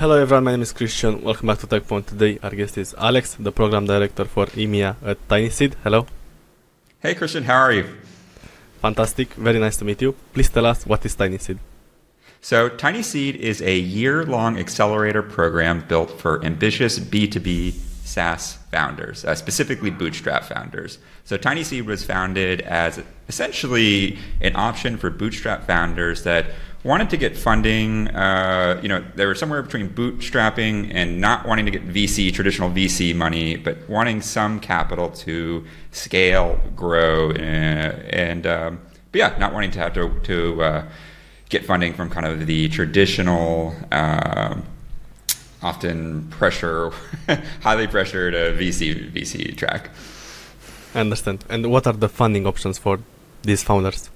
Hello everyone, my name is Christian. Welcome back to Tekpon. Today our guest is Alex, the program director for EMEA at TinySeed. Hello. Hey Christian, how are you? Fantastic. Very nice to meet you. Please tell us what is TinySeed. So, TinySeed is a year long accelerator program built for ambitious B2B SaaS founders, uh, specifically bootstrap founders. So, TinySeed was founded as essentially an option for bootstrap founders that wanted to get funding. Uh, you know, they were somewhere between bootstrapping and not wanting to get VC, traditional VC money, but wanting some capital to scale, grow, uh, and, um, but yeah, not wanting to have to, to uh, get funding from kind of the traditional, uh, often pressure, highly pressured uh, VC VC track. Understand. And what are the funding options for these founders?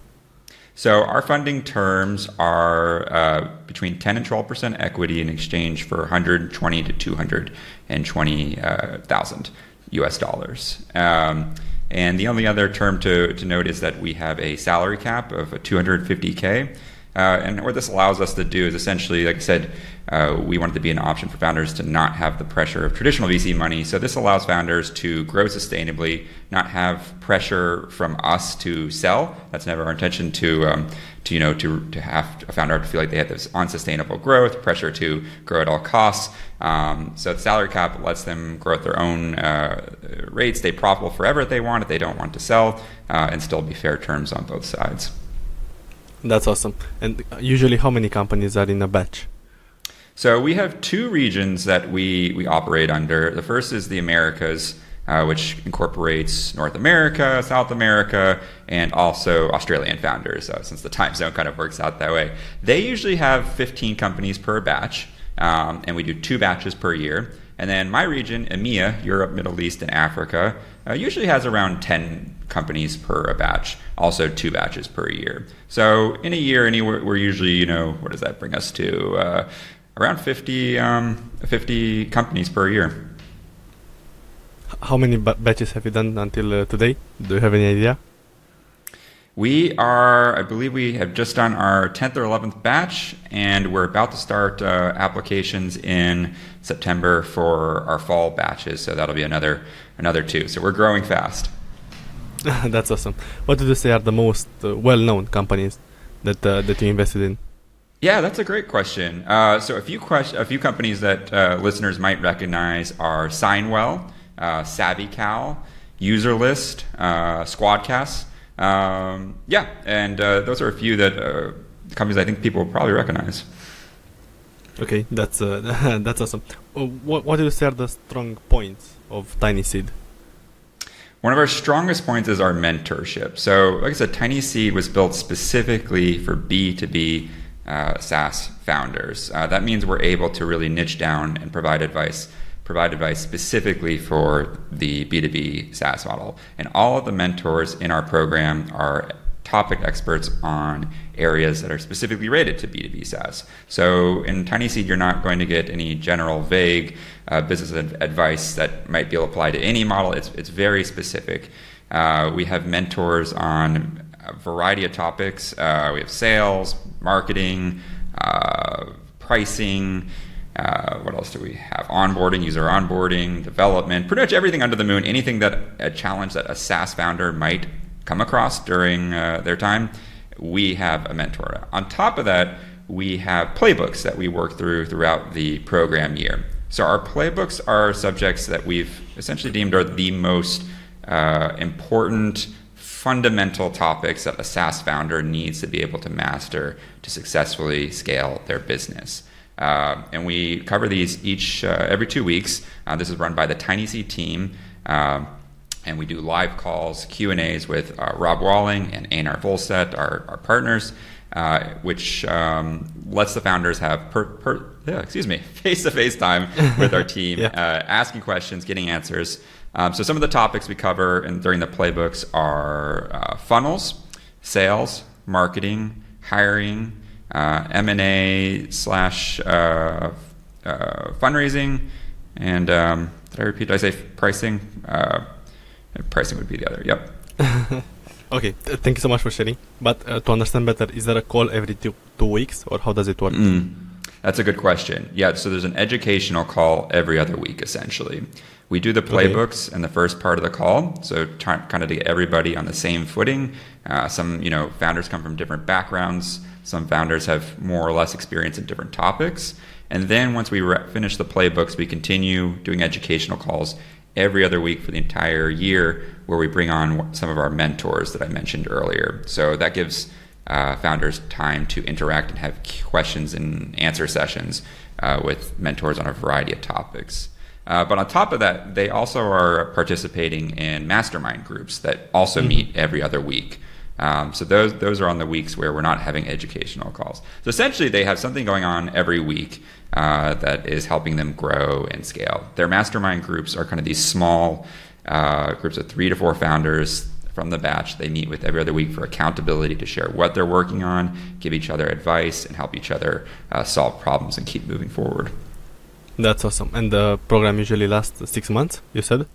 So our funding terms are uh, between 10 and 12 percent equity in exchange for 120 to 220 uh, thousand U.S. dollars. Um, and the only other term to, to note is that we have a salary cap of 250k. Uh, and what this allows us to do is essentially, like I said, uh, we wanted to be an option for founders to not have the pressure of traditional VC money. So this allows founders to grow sustainably, not have pressure from us to sell. That's never our intention to, um, to you know, to, to have a founder to feel like they have this unsustainable growth, pressure to grow at all costs. Um, so the salary cap lets them grow at their own uh, rate, stay profitable forever if they want, if they don't want to sell, uh, and still be fair terms on both sides. That's awesome. And usually, how many companies are in a batch? So we have two regions that we, we operate under. The first is the Americas, uh, which incorporates North America, South America, and also Australian founders, uh, since the time zone kind of works out that way. They usually have 15 companies per batch, um, and we do two batches per year. And then my region, EMEA, Europe, Middle East, and Africa, uh, usually has around 10 companies per a batch, also two batches per year. So in a year, anywhere, we're usually, you know, what does that bring us to? Uh, around 50, um, 50 companies per year. How many batches have you done until uh, today? Do you have any idea? We are, I believe we have just done our 10th or 11th batch, and we're about to start uh, applications in September for our fall batches. So that'll be another another two. So we're growing fast. That's awesome. What do you say are the most uh, well-known companies that uh, that you invested in? Yeah, that's a great question. Uh, so a few question, a few companies that uh, listeners might recognize are Signwell, uh, SavvyCal, UserList, Squadcast. Um, yeah, and uh, those are a few that uh, companies I think people will probably recognize. Okay, that's uh, that's awesome. Uh, what what do you say are the strong points of TinySeed? One of our strongest points is our mentorship. So, like I said, Tiny Seed was built specifically for B2B uh, SaaS founders. Uh, that means we're able to really niche down and provide advice provide advice specifically for the B2B SaaS model. And all of the mentors in our program are topic experts on areas that are specifically rated to B2B SaaS. So in Tiny Seed, you're not going to get any general, vague uh, business advice that might be applied to any model. It's, it's very specific. Uh, we have mentors on a variety of topics. Uh, we have sales, marketing, uh, pricing, uh, what else do we have? Onboarding, user onboarding, development, pretty much everything under the moon. Anything that a challenge that a SaaS founder might come across during uh, their time, we have a mentor. On top of that, we have playbooks that we work through throughout the program year. So our playbooks are subjects that we've essentially deemed are the most uh, important fundamental topics that a SaaS founder needs to be able to master to successfully scale their business. Uh, and we cover these each uh, every two weeks. Uh, this is run by the TinySeed team, um, and we do live calls, Q and A's with uh, Rob Walling and Einar Vollset, our, our partners, uh, which um, lets the founders have per, per yeah, excuse me face-to-face time with our team, yeah. Uh, asking questions, getting answers. Um, so some of the topics we cover and during the playbooks are funnels, sales, marketing, hiring uh, M&A slash uh, uh, fundraising, and um, did I repeat? Did I say pricing? Pricing would be the other. Yep. okay, thank you so much for sharing. But to understand better, is there a call every two, two weeks, or how does it work? Mm. That's a good question. Yeah, so there's an educational call every other week, essentially. We do the playbooks okay. in the first part of the call, so t- kind of to get everybody on the same footing. Uh, some, you know, founders come from different backgrounds. Some founders have more or less experience in different topics. And then once we re- finish the playbooks, we continue doing educational calls every other week for the entire year, where we bring on some of our mentors that I mentioned earlier. So that gives uh, founders time to interact and have questions and answer sessions uh, with mentors on a variety of topics. Uh, but on top of that, they also are participating in mastermind groups that also mm-hmm. meet every other week. Um, so those those are on the weeks where we're not having educational calls. So essentially, they have something going on every week uh, that is helping them grow and scale. Their mastermind groups are kind of these small uh, groups of three to four founders from the batch. They meet with every other week for accountability to share what they're working on, give each other advice, and help each other uh, solve problems and keep moving forward. That's awesome. And the program usually lasts six months. You said?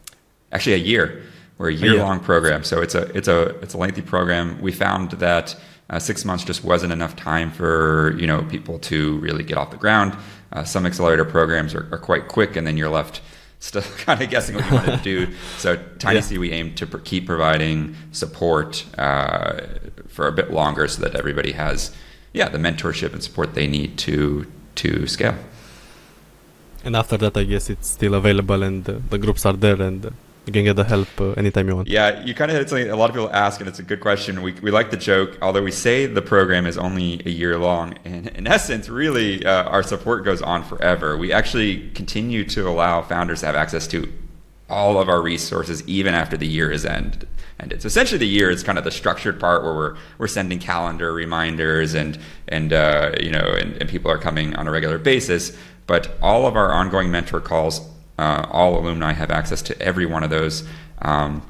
Actually, a year. We're a year-long program, so it's a it's a it's a lengthy program. We found that uh, six months just wasn't enough time for you know people to really get off the ground. Uh, some accelerator programs are, are, quite quick, and then you're left still kind of guessing what you want to do. So Tiny yeah. we aim to pr- keep providing support uh, for a bit longer, so that everybody has yeah the mentorship and support they need to to scale. And after that, I guess it's still available, and uh, the groups are there, and uh, you can get the help uh, anytime you want. Yeah, you kind of hit something a lot of people ask, and it's a good question. We, we like the joke, although we say the program is only a year long. And in essence, really, uh, our support goes on forever. We actually continue to allow founders to have access to all of our resources even after the year is end. And it's essentially the year is kind of the structured part where we're we're sending calendar reminders and and uh, you know and, and people are coming on a regular basis. But all of our ongoing mentor calls, uh, all alumni have access to every one of those. Um,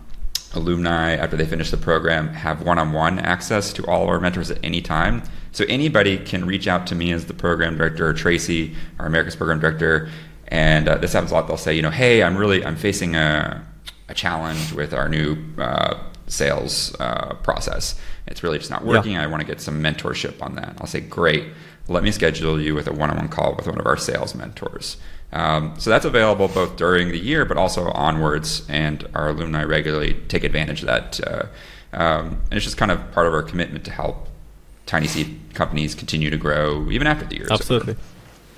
alumni, after they finish the program, have one on one access to all of our mentors at any time. So anybody can reach out to me as the program director, or Tracy, our America's program director. And uh, this happens a lot. They'll say, you know, hey, I'm really I'm facing a, a challenge with our new uh, sales uh, process. It's really just not working. Yeah. I want to get some mentorship on that. I'll say, great let me schedule you with a one on one call with one of our sales mentors. Um, so that's available both during the year, but also onwards, and our alumni regularly take advantage of that. Uh, um, and it's just kind of part of our commitment to help tiny seed companies continue to grow even after the year. Absolutely.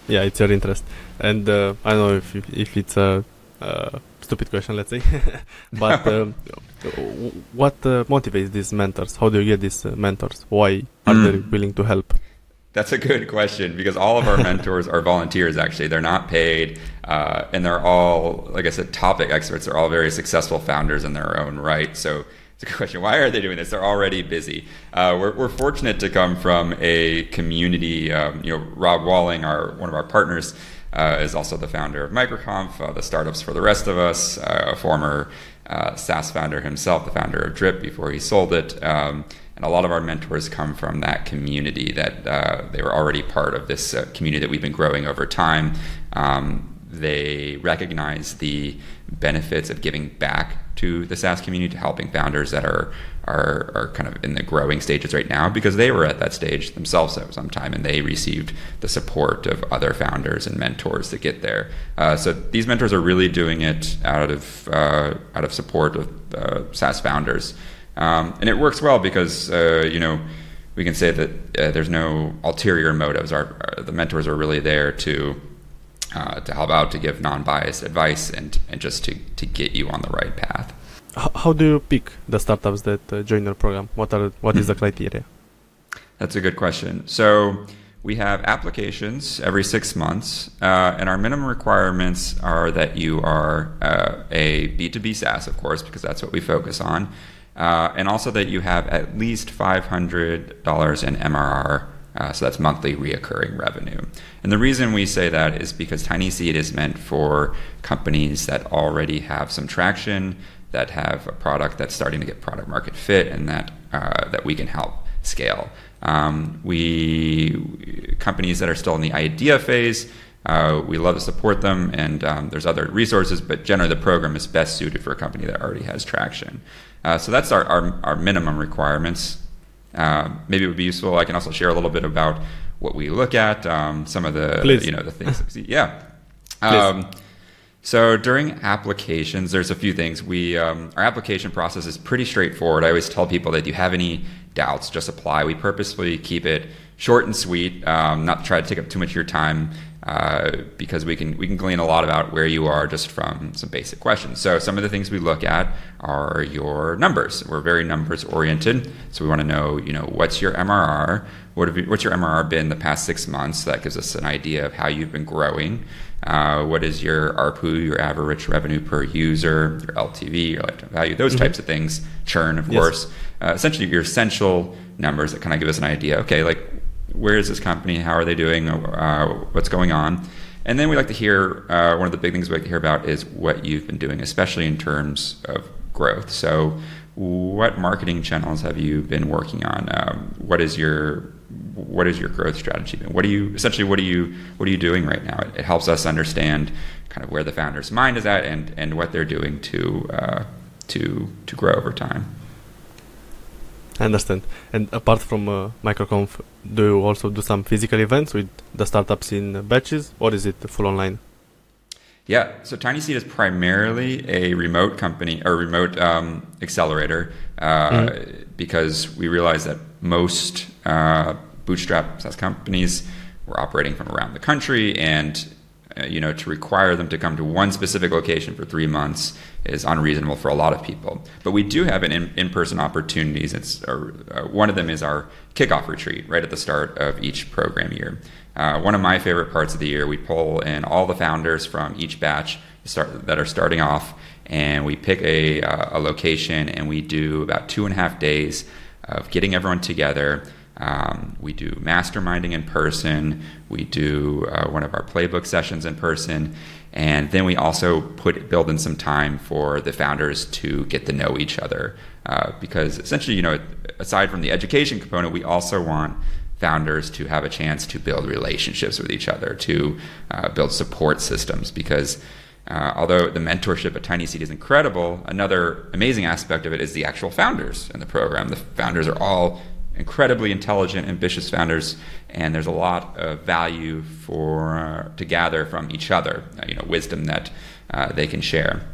Yeah, it's your interest. And uh, I don't know if, if it's a uh, stupid question, let's say, but um, what uh, motivates these mentors? How do you get these uh, mentors? Why are mm. they willing to help? That's a good question because all of our mentors are volunteers. Actually, they're not paid, uh, and they're all, like I said, topic experts. They're all very successful founders in their own right. So it's a good question. Why are they doing this? They're already busy. Uh, we're, we're, fortunate to come from a community. Um, you know, Rob Walling, our one of our partners, uh, is also the founder of Microconf, uh, the startups for the rest of us. Uh, a former uh, SaaS founder himself, the founder of Drip before he sold it. Um, and a lot of our mentors come from that community that uh, they were already part of this uh, community that we've been growing over time. Um, they recognize the benefits of giving back to the SaaS community, to helping founders that are, are, are kind of in the growing stages right now, because they were at that stage themselves at some time, and they received the support of other founders and mentors to get there. Uh, so these mentors are really doing it out of uh, out of support of uh, SaaS founders. Um, and it works well because, uh, you know, we can say that uh, there's no ulterior motives. Our, our, the mentors are really there to uh, to help out, to give non-biased advice, and and just to, to get you on the right path. How do you pick the startups that uh, join your program? What are what is the criteria? That's a good question. So we have applications every six months, uh, and our minimum requirements are that you are uh, a B2B SaaS, of course, because that's what we focus on. Uh, and also that you have at least $500 in MRR, uh, so that's monthly reoccurring revenue. And the reason we say that is because Tiny Seed is meant for companies that already have some traction, that have a product that's starting to get product market fit, and that uh, that we can help scale. Um, we companies that are still in the idea phase. Uh, we love to support them, and um, there's other resources, but generally the program is best suited for a company that already has traction. Uh, so that's our, our, our minimum requirements. Uh, maybe it would be useful. I can also share a little bit about what we look at, um, some of the Please. you know the things. that we see. Yeah. Um, so during applications, there's a few things. We um, our application process is pretty straightforward. I always tell people that if you have any doubts, just apply. We purposefully keep it short and sweet, um, not to try to take up too much of your time. Uh, because we can we can glean a lot about where you are just from some basic questions. So some of the things we look at are your numbers. We're very numbers oriented, so we want to know you know what's your MRR, what have you, what's your MRR been the past six months. That gives us an idea of how you've been growing. Uh, what is your ARPU, your average revenue per user, your LTV, your lifetime value, those types of things. Churn, of Yes. course. Uh, essentially, your essential numbers that kind of give us an idea. Okay, like where is this company? How are they doing? Uh, what's going on? And then we like to hear uh, one of the big things we like to hear about is what you've been doing, especially in terms of growth. So, what marketing channels have you been working on? Um, what is your what is your growth strategy been? What are you essentially what are you what are you doing right now? It, it helps us understand kind of where the founder's mind is at and and what they're doing to uh, to to grow over time. I understand. And apart from uh, MicroConf, do you also do some physical events with the startups in uh, batches, or is it full online? Yeah, so Tiny Seed is primarily a remote company or remote um, accelerator uh, because we realize that most uh, bootstrap SaaS companies were operating from around the country, and you know to require them to come to one specific location for three months is unreasonable for a lot of people. But we do have an in- in-person opportunities. It's uh, uh, one of them is our kickoff retreat right at the start of each program year. Uh, one of my favorite parts of the year, we pull in all the founders from each batch start, that are starting off, and we pick a, uh, a location, and we do about two and a half days of getting everyone together. Um, we do masterminding in person. We do uh, one of our playbook sessions in person, and then we also put build in some time for the founders to get to know each other. Uh, because essentially, you know, aside from the education component, we also want founders to have a chance to build relationships with each other, to uh, build support systems. Because uh, although the mentorship at Tiny Seed is incredible, another amazing aspect of it is the actual founders in the program. The founders are all incredibly intelligent, ambitious founders, and there's a lot of value for uh, to gather from each other. uh, you know, wisdom that uh, they can share.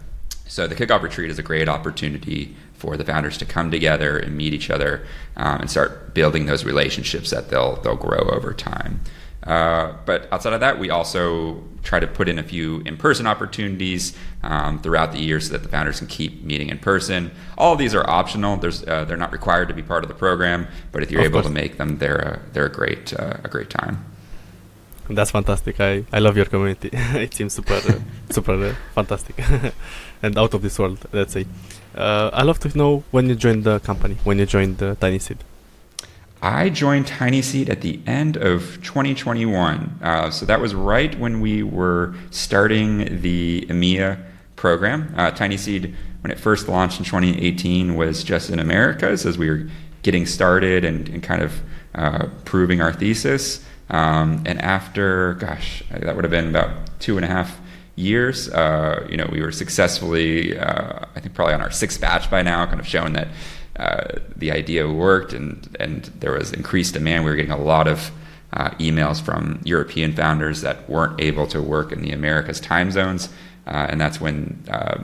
So the kickoff retreat is a great opportunity for the founders to come together and meet each other um, and start building those relationships that they'll they'll grow over time. Uh, but outside of that, we also try to put in a few in-person opportunities um, throughout the year so that the founders can keep meeting in person. All of these are optional. There's, uh, they're not required to be part of the program, but if you're Of able course. to make them, they're a, they're a great uh, a great time. That's fantastic. I, I love your community. it seems super uh, super uh, fantastic and out of this world. Let's say. Uh, I love to know when you joined the company, when you joined uh, Tiny Seed. I joined Tiny Seed at the end of 2021. Uh, so that was right when we were starting the EMEA program. Uh, Tiny Seed, when it first launched in 2018, was just in Americas as we were getting started and, and kind of uh, proving our thesis. Um, and after, gosh, that would have been about two and a half years. Uh, you know, we were successfully, uh, I think, probably on our sixth batch by now, kind of showing that uh, the idea worked and and there was increased demand. We were getting a lot of uh, emails from European founders that weren't able to work in the Americas time zones, uh, and that's when uh,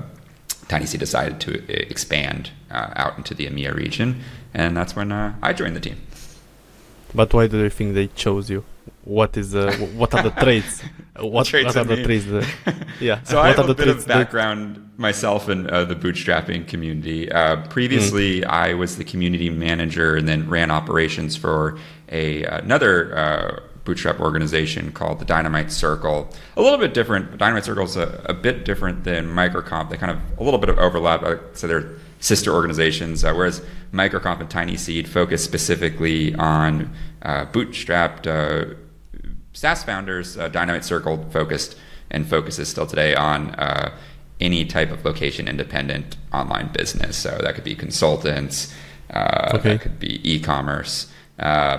TinySeed decided to e- expand uh, out into the EMEA region, and that's when uh, I joined the team. But why do you think they chose you? What is uh, what are the traits? What, traits what are the traits? yeah. So what I are have the a bit traits of background myself and uh, the bootstrapping community. Uh, previously, I was the community manager and then ran operations for a another uh, bootstrap organization called the Dynamite Circle. A little bit different. Dynamite Circle is a, a bit different than MicroConf. They kind of a little bit of overlap. Uh, so they're sister organizations. Uh, whereas MicroConf and Tiny Seed focus specifically on uh, bootstrapped. Uh, SaaS founders, uh, Dynamite Circle focused and focuses still today on uh, any type of location independent online business. So that could be consultants, uh, Okay. that could be e commerce. Uh,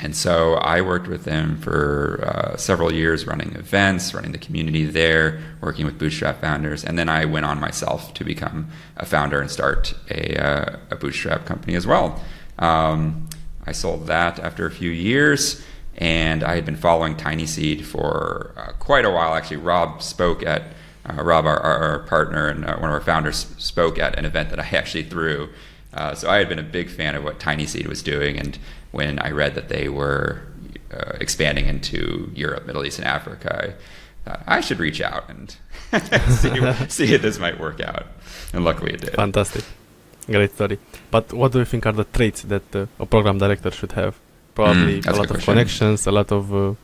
and so I worked with them for uh, several years running events, running the community there, working with Bootstrap founders. And then I went on myself to become a founder and start a, uh, a Bootstrap company as well. Um, I sold that after a few years. and I had been following Tiny Seed for uh, quite a while. Actually, Rob spoke at uh, Rob, our, our, partner and uh, one of our founders, spoke at an event that I actually threw. Uh, so I had been a big fan of what Tiny Seed was doing, and when I read that they were uh, expanding into Europe, Middle East, and Africa, I thought I should reach out and see, see if this might work out. And luckily, it did. Fantastic, great story. But what do you think are the traits that uh, a program director should have? Probably mm, a lot of question. connections, a lot of uh,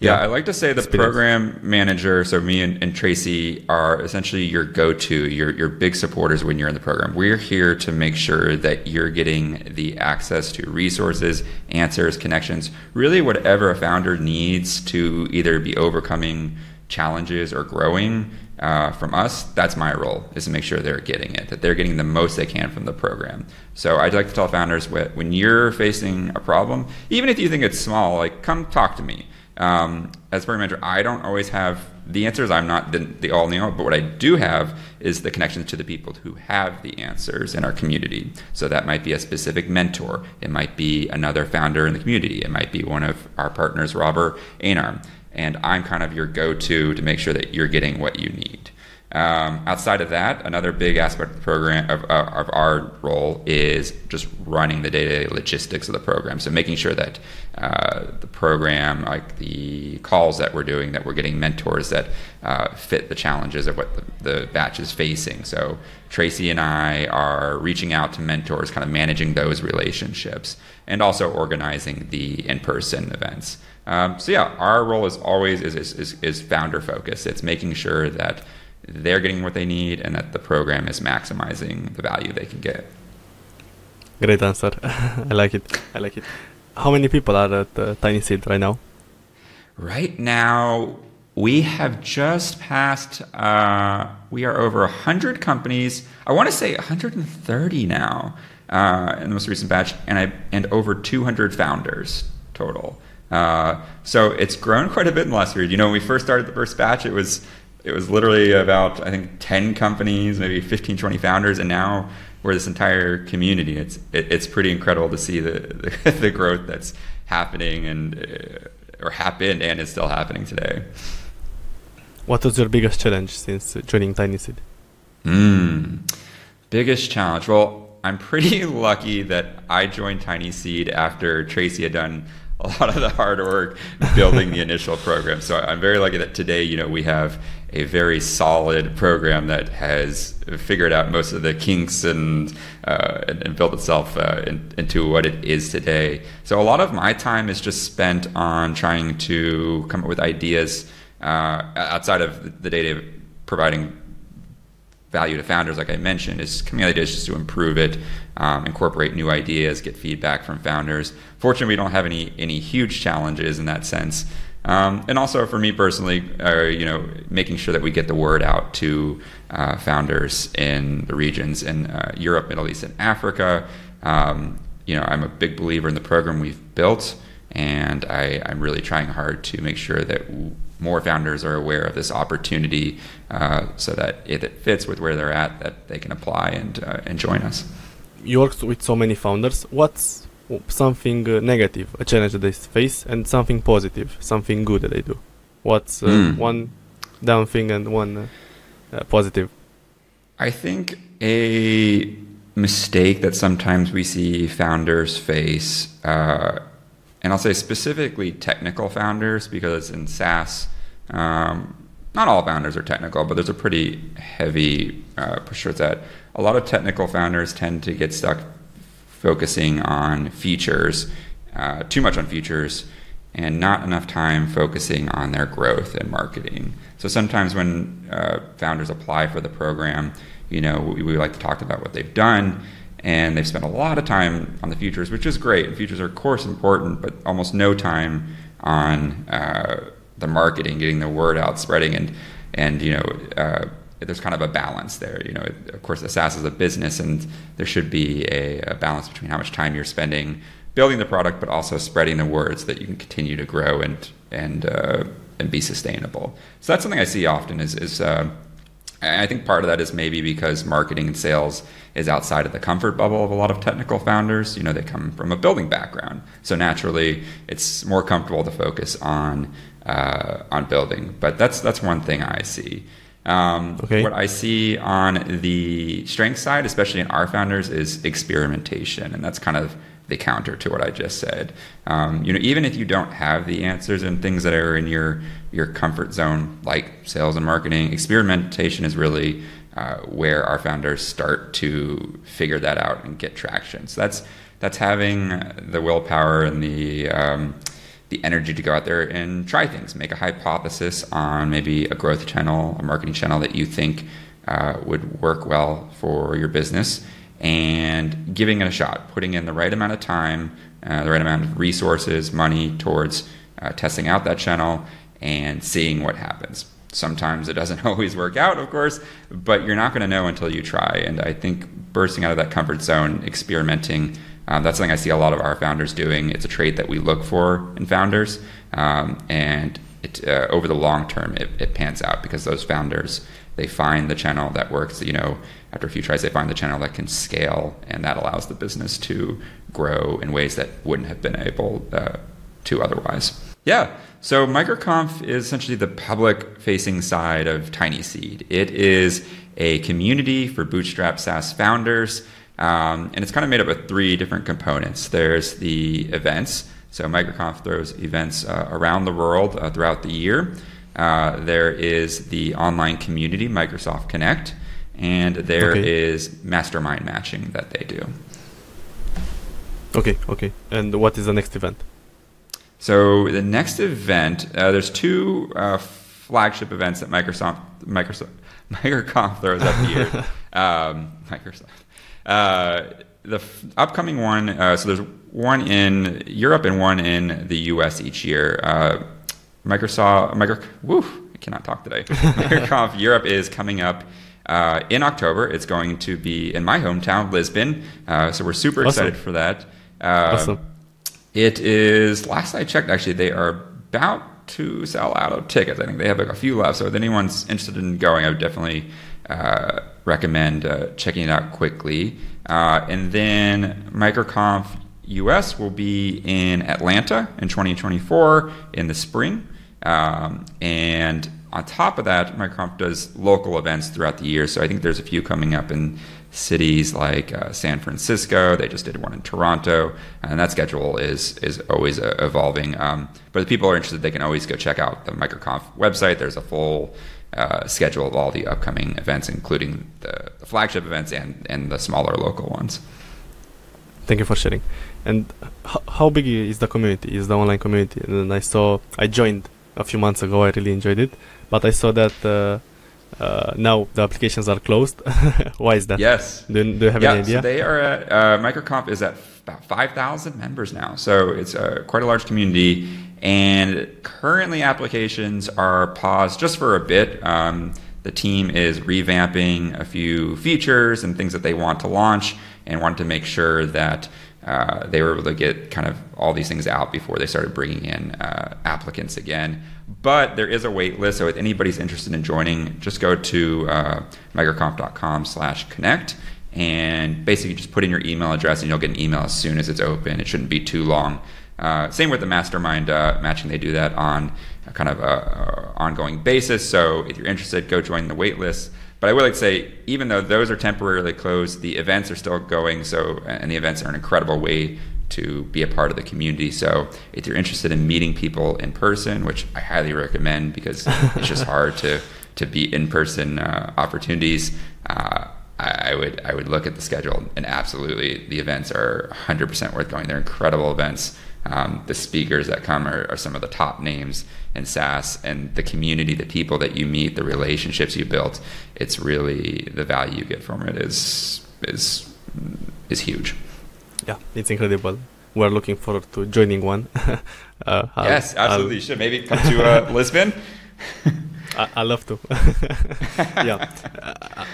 yeah, I like to say the program manager, so me and, and, Tracy are essentially your go-to, your your big supporters when you're in the program. We're here to make sure that you're getting the access to resources, answers, connections, really whatever a founder needs to either be overcoming challenges or growing. Uh, from us, that's my role is to make sure they're getting it, that they're getting the most they can from the program. So I'd like to tell founders when you're facing a problem, even if you think it's small, like come talk to me um, as program manager, I don't always have the answers. I'm not the, the all know, but what I do have is the connections to the people who have the answers in our community. So that might be a specific mentor. It might be another founder in the community. It might be one of our partners, Robert Einar. And I'm kind of your go-to to make sure that you're getting what you need. Um, outside of that, another big aspect of the program of, of our role is just running the day-to-day logistics of the program. So making sure that uh, the program, like the calls that we're doing, that we're getting mentors that uh, fit the challenges of what the, the, batch is facing. So Tracy and I are reaching out to mentors, kind of managing those relationships, and also organizing the in-person events. Um, so yeah, our role is always is, is, is founder focused. It's making sure that they're getting what they need and that the program is maximizing the value they can get. Great answer. I like it. I like it. How many people are at uh, TinySeed right now? Right now, we have just passed, uh, we are over 100 companies. I want to say 130 now uh, in the most recent batch, and, I, and over 200 founders total. Uh, so it's grown quite a bit in the last year. You know, when we first started the first batch, it was it was literally about I think 10 companies, maybe 15, 20 founders, and now we're this entire community. It's it, it's pretty incredible to see the, the, the growth that's happening and uh, or happened and is still happening today. What was your biggest challenge since joining TinySeed? Mm, biggest challenge. Well, I'm pretty lucky that I joined Tiny Seed after Tracy had done a lot of the hard work building the initial program. So I'm very lucky that today, you know, we have a very solid program that has figured out most of the kinks and uh, and, built itself uh, in, into what it is today. So a lot of my time is just spent on trying to come up with ideas uh, outside of the data providing value to founders, like I mentioned, is coming ideas just to improve it, um, incorporate new ideas, get feedback from founders. Fortunately, we don't have any any huge challenges in that sense. Um, and also for me personally, uh, you know, making sure that we get the word out to uh, founders in the regions in uh, Europe, Middle East, and Africa. Um, you know, I'm a big believer in the program we've built, and I, am really trying hard to make sure that more founders are aware of this opportunity, uh, so that if it fits with where they're at, that they can apply and uh, and join us. You work with so many founders. What's something uh, negative, a challenge that they face, and something positive, something good that they do. What's uh, mm. one down thing and one uh, uh, positive? I think a mistake that sometimes we see founders face, uh, and I'll say specifically technical founders, because in SaaS, um, not all founders are technical, but there's a pretty heavy uh, push towards that. A lot of technical founders tend to get stuck focusing on features, uh, too much on features, and not enough time focusing on their growth and marketing. So sometimes when uh, founders apply for the program, you know, we, we, like to talk about what they've done, and they've spent a lot of time on the features, which is great. Features are of course important, but almost no time on uh, the marketing, getting the word out, spreading, and and you know uh, there's kind of a balance there. You know, of course, the SaaS is a business, and there should be a, a, balance between how much time you're spending building the product, but also spreading the word so that you can continue to grow and and uh, and be sustainable. So that's something I see often is is uh, I think part of that is maybe because marketing and sales is outside of the comfort bubble of a lot of technical founders. You know, they come from a building background, so naturally, it's more comfortable to focus on uh, on building. But that's that's one thing I see. Um, okay. What I see on the strength side, especially in our founders, is experimentation, and that's kind of the counter to what I just said. Um, you know, even if you don't have the answers and things that are in your your comfort zone, like sales and marketing, experimentation is really uh, where our founders start to figure that out and get traction. So that's that's having the willpower and the um, the energy to go out there and try things, make a hypothesis on maybe a growth channel, a marketing channel that you think uh, would work well for your business and giving it a shot, putting in the right amount of time, uh, the right amount of resources, money towards uh, testing out that channel and seeing what happens. Sometimes it doesn't always work out, of course, but you're not going to know until you try. And I think bursting out of that comfort zone, experimenting, um, that's something I see a lot of our founders doing. It's a trait that we look for in founders, um, and it, uh, over the long term, it, it pans out because those founders they find the channel that works. You know, after a few tries, they find the channel that can scale, and that allows the business to grow in ways that wouldn't have been able uh, to otherwise. Yeah. So MicroConf is essentially the public facing side of Tiny Seed. It is a community for bootstrap SaaS founders. Um, and it's kind of made up of three different components. There's the events. So MicroConf throws events uh, around the world uh, throughout the year. Uh, there is the online community, Microsoft Connect, and there okay. is mastermind matching that they do. Okay, okay. And what is the next event? So the next event, uh, there's two uh, flagship events that Microsoft Microsoft MicroConf throws up here. um, Microsoft. Uh, the f- upcoming one, uh, so there's one in Europe and one in the U.S. each year. Uh, Microsoft, Micro, woo, I cannot talk today. Microconf Europe is coming up uh, in October. It's going to be in my hometown, Lisbon. Uh, so we're super awesome. excited for that. Uh, awesome. It is, last I checked, actually, they are about to sell out of tickets. I think they have like a few left. So if anyone's interested in going, I would definitely uh, recommend uh, checking it out quickly. Uh, and then MicroConf US will be in Atlanta in 2024 in the spring. Um, and on top of that, MicroConf does local events throughout the year. So I think there's a few coming up in cities like uh, San Francisco. They just did one in Toronto, and that schedule is is always uh, evolving. Um, but if people are interested, they can always go check out the MicroConf website. There's a full uh, schedule of all the upcoming events, including the, flagship events and, and the smaller local ones. Thank you for sharing. And h- how big is the community? Is the online community? And I saw I joined a few months ago. I really enjoyed it, but I saw that uh, uh, now the applications are closed. Why is that? Yes. Do, do you have yeah, any idea? So they are at uh, MicroConf is at about five thousand members now, so it's uh, quite a large community. And currently, applications are paused just for a bit. Um, the team is revamping a few features and things that they want to launch, and want to make sure that uh, they were able to get kind of all these things out before they started bringing in uh, applicants again. But there is a wait list, so if anybody's interested in joining, just go to uh, microconf.com slash connect and basically just put in your email address and you'll get an email as soon as it's open. It shouldn't be too long. Uh, same with the mastermind uh, matching, they do that on a kind of a, a ongoing basis. So if you're interested, go join the wait list. But I would like to say, even though those are temporarily closed, the events are still going. So, and the events are an incredible way to be a part of the community. So, if you're interested in meeting people in person, which I highly recommend because it's just hard to to be in person uh, opportunities, uh, I, I, would I would look at the schedule and absolutely the events are 100% worth going. They're incredible events. Um, the speakers that come are, are, some of the top names in SaaS, and the community, the people that you meet, the relationships you built. It's really the value you get from it is is is huge. Yeah, it's incredible. We're looking forward to joining one. uh, yes, absolutely. I'll Should maybe come to uh, Lisbon. I, I love to. yeah.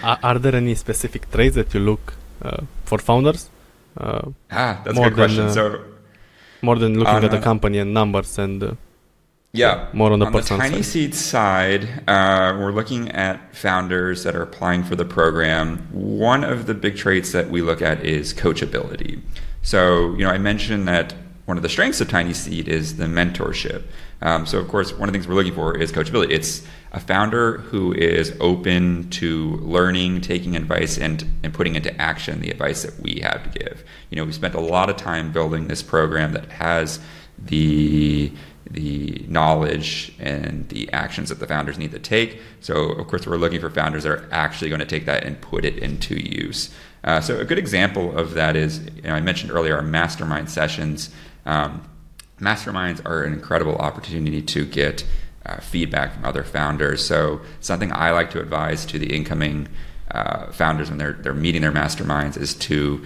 Uh, are there any specific traits that you look uh, for founders? Uh, ah, that's a good question. Than, uh, so more than looking at the company and numbers and. Uh, Yeah, more on the on the Tiny side. Seed side, uh, we're looking at founders that are applying for the program. One of the big traits that we look at is coachability. So, you know, I mentioned that one of the strengths of Tiny Seed is the mentorship. Um, so, of course, one of the things we're looking for is coachability. It's a founder who is open to learning, taking advice, and, and putting into action the advice that we have to give. You know, we spent a lot of time building this program that has the the knowledge and the actions that the founders need to take. So, of course, we're looking for founders that are actually going to take that and put it into use. Uh, so, a good example of that is, you know, I mentioned earlier our mastermind sessions. Um, masterminds are an incredible opportunity to get uh, feedback from other founders. So, something I like to advise to the incoming uh, founders when they're they're meeting their masterminds is to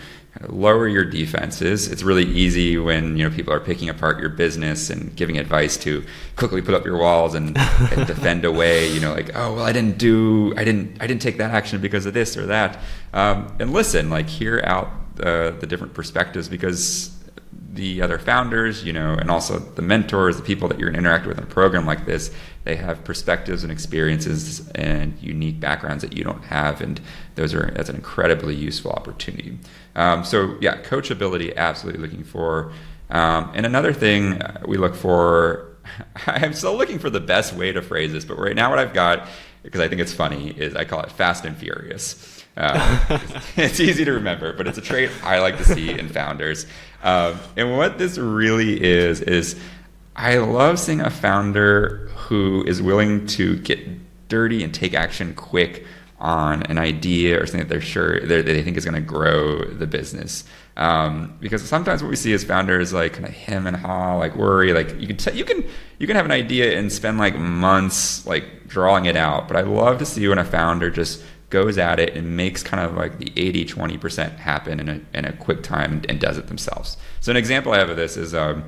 lower your defenses. It's really easy when you know people are picking apart your business and giving advice to quickly put up your walls and, and defend away. You know, like oh well, I didn't do, I didn't, I didn't take that action because of this or that. Um, and listen, like hear out uh, the different perspectives because the other founders, you know, and also the mentors, the people that you're going to interact with in a program like this, they have perspectives and experiences and unique backgrounds that you don't have, and those are that's an incredibly useful opportunity. Um, so yeah, coachability, absolutely looking for. Um, and another thing we look for, I'm still looking for the best way to phrase this, but right now what I've got, because I think it's funny, is I call it fast and furious. Uh, it's easy to remember, but it's a trait I like to see in founders. Um, and what this really is is I love seeing a founder who is willing to get dirty and take action quick on an idea or something that they're sure they're, they think is going to grow the business. Um, because sometimes what we see as founders like kind of hem and haw, like worry, like you can t- you can you can have an idea and spend like months like drawing it out. But I love to see when a founder just goes at it and makes kind of like the 80 20% happen in a, in a quick time and, does it themselves. So, an example I have of this is um,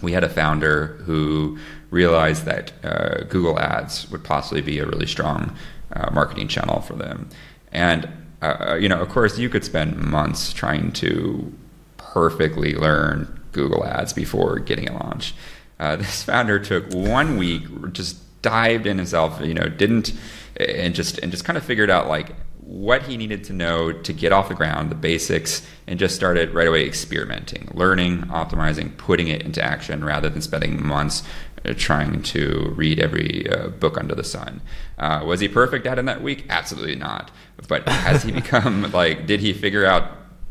we had a founder who realized that uh, Google Ads would possibly be a really strong uh, marketing channel for them. And, uh, you know, of course, you could spend months trying to perfectly learn Google Ads before getting it launched. Uh, this founder took one week, just dived in himself, you know, didn't and just and just kind of figured out like what he needed to know to get off the ground, the basics, and just started right away experimenting, learning, optimizing, putting it into action rather than spending months uh, trying to read every uh, book under the sun. Uh, was he perfect at it in that week? Absolutely not. But has he become like, did he figure out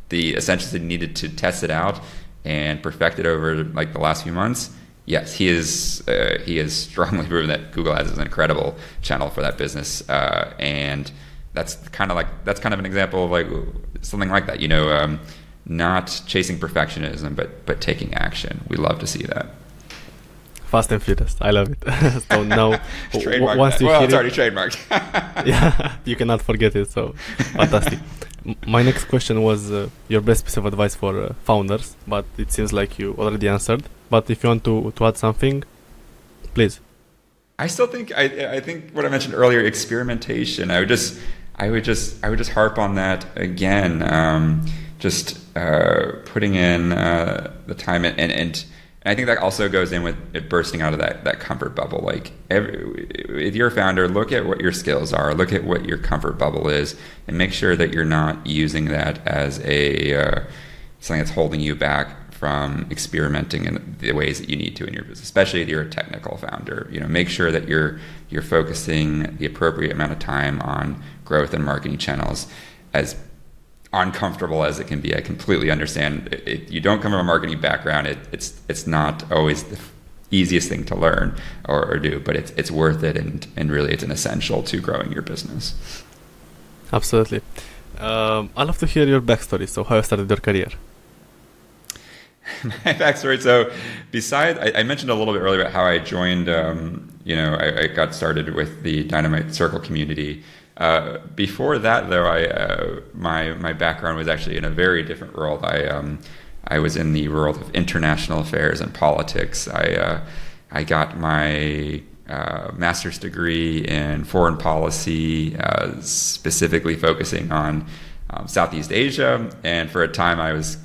the essentials that he needed to test it out and perfect it over like the last few months? Yes, he is. Uh, he has strongly proven that Google Ads is an incredible channel for that business, uh, and that's kind of like that's kind of an example of like something like that. You know, um, not chasing perfectionism, but but taking action. We love to see that. Fast and Furious, I love it. so now, w- once you well, it's it, already trademarked. yeah, you cannot forget it. So fantastic. My next question was uh, your best piece of advice for uh, founders, but it seems like you already answered. But if you want to, to add something, please. I still think I, I think what I mentioned earlier, experimentation. I would just I would just I would just harp on that again. Um, just uh, putting in uh, the time and, and and I think that also goes in with it bursting out of that that comfort bubble. Like every, if you're a founder, look at what your skills are, look at what your comfort bubble is, and make sure that you're not using that as a uh, something that's holding you back from experimenting in the ways that you need to in your business, especially if you're a technical founder. You know, make sure that you're you're focusing the appropriate amount of time on growth and marketing channels as uncomfortable as it can be. I completely understand. It, it, you don't come from a marketing background. It, it's it's not always the easiest thing to learn or, or, do, but it's it's worth it, and and really it's an essential to growing your business. Absolutely. Um, I love to hear your backstory. So, how you started your career? My backstory. So, besides, I, I, mentioned a little bit earlier about how I joined. Um, you know, I, I, got started with the Dynamite Circle community. Uh, before that, though, I uh, my my background was actually in a very different world. I um, I was in the world of international affairs and politics. I uh, I got my uh, master's degree in foreign policy, uh, specifically focusing on um, Southeast Asia. And for a time, I was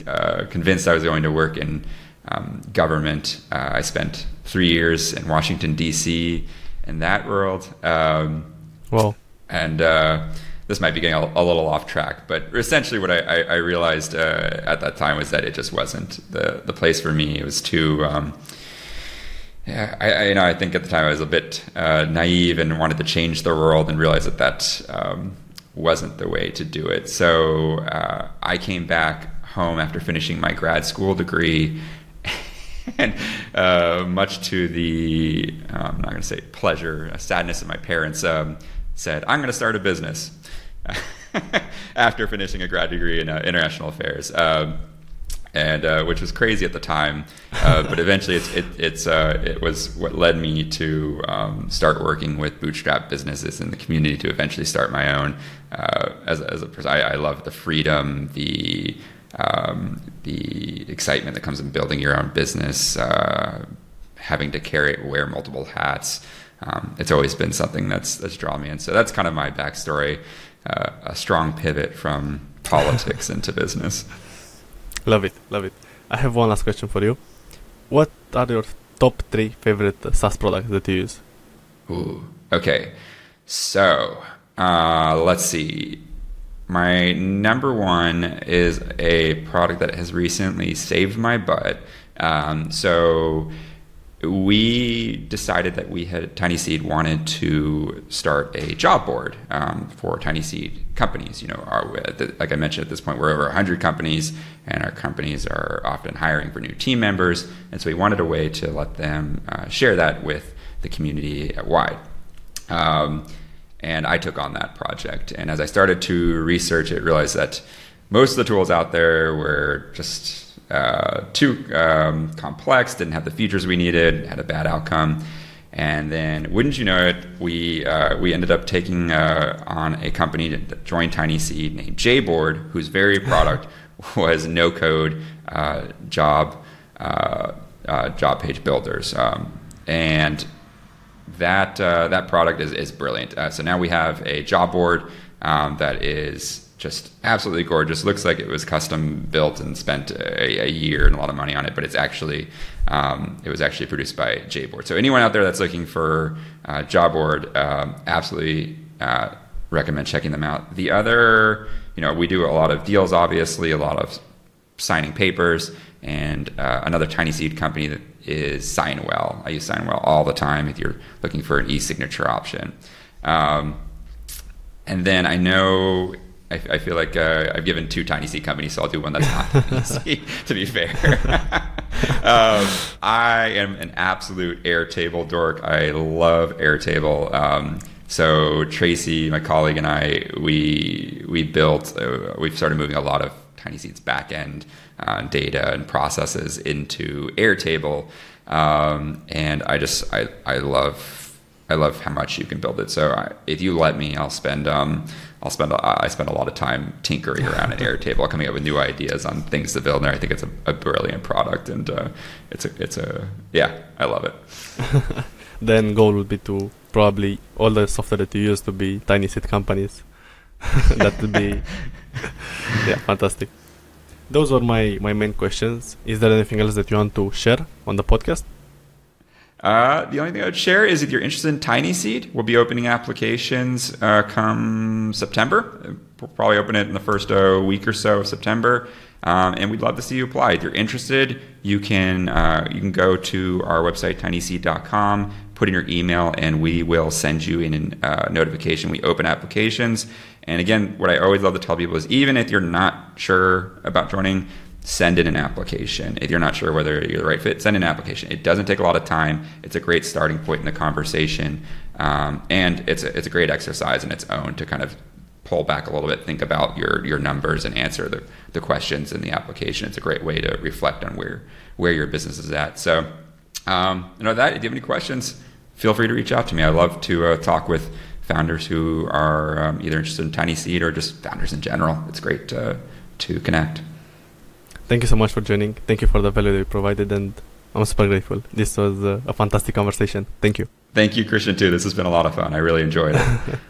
convinced I was going to work in um, government. I spent three years in Washington D.C. in that world. Um, wow. And uh, this might be getting a, a, little off track, but essentially, what I, I, I realized uh, at that time was that it just wasn't the the place for me. It was too. Um, yeah, I, I, you know, I think at the time I was a bit uh, naive and wanted to change the world, and realized that that um, wasn't the way to do it. So uh, I came back home after finishing my grad school degree. and uh, much to the, I'm not going to say pleasure, sadness of my parents, um, said, I'm going to start a business. after finishing a grad degree in uh, international affairs. Um, and uh, which was crazy at the time, uh, but eventually it's, it, it's uh, it was what led me to um, start working with bootstrap businesses in the community to eventually start my own. Uh, as, as a person, I, I, love the freedom, the um, the excitement that comes in building your own business, uh, having to carry wear multiple hats. Um, it's always been something that's that's drawn me in. So that's kind of my backstory uh, a strong pivot from politics into business. Love it, love it. I have one last question for you. What are your top three favorite SaaS products that you use? Ooh, okay. So uh, let's see. My number one is a product that has recently saved my butt. Um, so we decided that we had TinySeed wanted to start a job board um, for TinySeed companies. You know, our, like I mentioned at this point, we're over 100 companies, and our companies are often hiring for new team members, and so we wanted a way to let them uh, share that with the community at wide. Um, and I took on that project, and as I started to research it, realized that most of the tools out there were just uh, too um, complex, didn't have the features we needed, had a bad outcome. And then, wouldn't you know it, we uh, we ended up taking uh, on a company that joined TinySeed named JBoard, whose very product was no code uh, job uh, uh, job page builders, um, and that that product is is brilliant. so now we have a job board um, that is just absolutely gorgeous. Looks like it was custom built and spent a, a year and a lot of money on it, but it's actually um, it was actually produced by JBoard. So anyone out there that's looking for uh, Jobboard, um, absolutely uh, recommend checking them out. The other, you know, we do a lot of deals, obviously, a lot of signing papers, and uh, another TinySeed company that is SignWell. I use SignWell all the time if you're looking for an e-signature option. Um, and then I know I, I feel like uh, I've given two TinySeed companies, so I'll do one that's not easy. To be fair, um, I am an absolute Airtable dork. I love Airtable. Um, so Tracy, my colleague, and I, we we built. Uh, we've started moving a lot of TinySeed's backend uh, data and processes into Airtable, um, and I just I I love I love how much you can build it. So I, if you let me, I'll spend. Um, I'll spend a, I spend a lot of time tinkering around in Airtable, coming up with new ideas on things to build. And I think it's a, a brilliant product, and uh, it's a it's a yeah, I love it. then goal would be to probably all the software that you use to be TinySeed companies. that would be yeah, fantastic. Those are my my main questions. Is there anything else that you want to share on the podcast? Uh, the only thing I would share is if you're interested in TinySeed, we'll be opening applications uh, come September. We'll probably open it in the first uh, week or so of September. Um, and we'd love to see you apply. If you're interested, you can uh, you can go to our website tinyseed.com, put in your email, and we will send you in a uh, notification. We open applications, and again, what I always love to tell people is even if you're not sure about joining, send in an application. If you're not sure whether you're the right fit, send an application. It doesn't take a lot of time. It's a great starting point in the conversation, um, and it's a, it's a great exercise in its own to kind of pull back a little bit, think about your your numbers, and answer the, the questions in the application. It's a great way to reflect on where where your business is at. So, um, you know that. If you have any questions, feel free to reach out to me. I love to uh, talk with founders who are um, either interested in TinySeed or just founders in general. It's great to, to connect. Thank you so much for joining. Thank you for the value that you provided, and I'm super grateful. This was uh, a fantastic conversation. Thank you. Thank you, Christian, too. This has been a lot of fun. I really enjoyed it.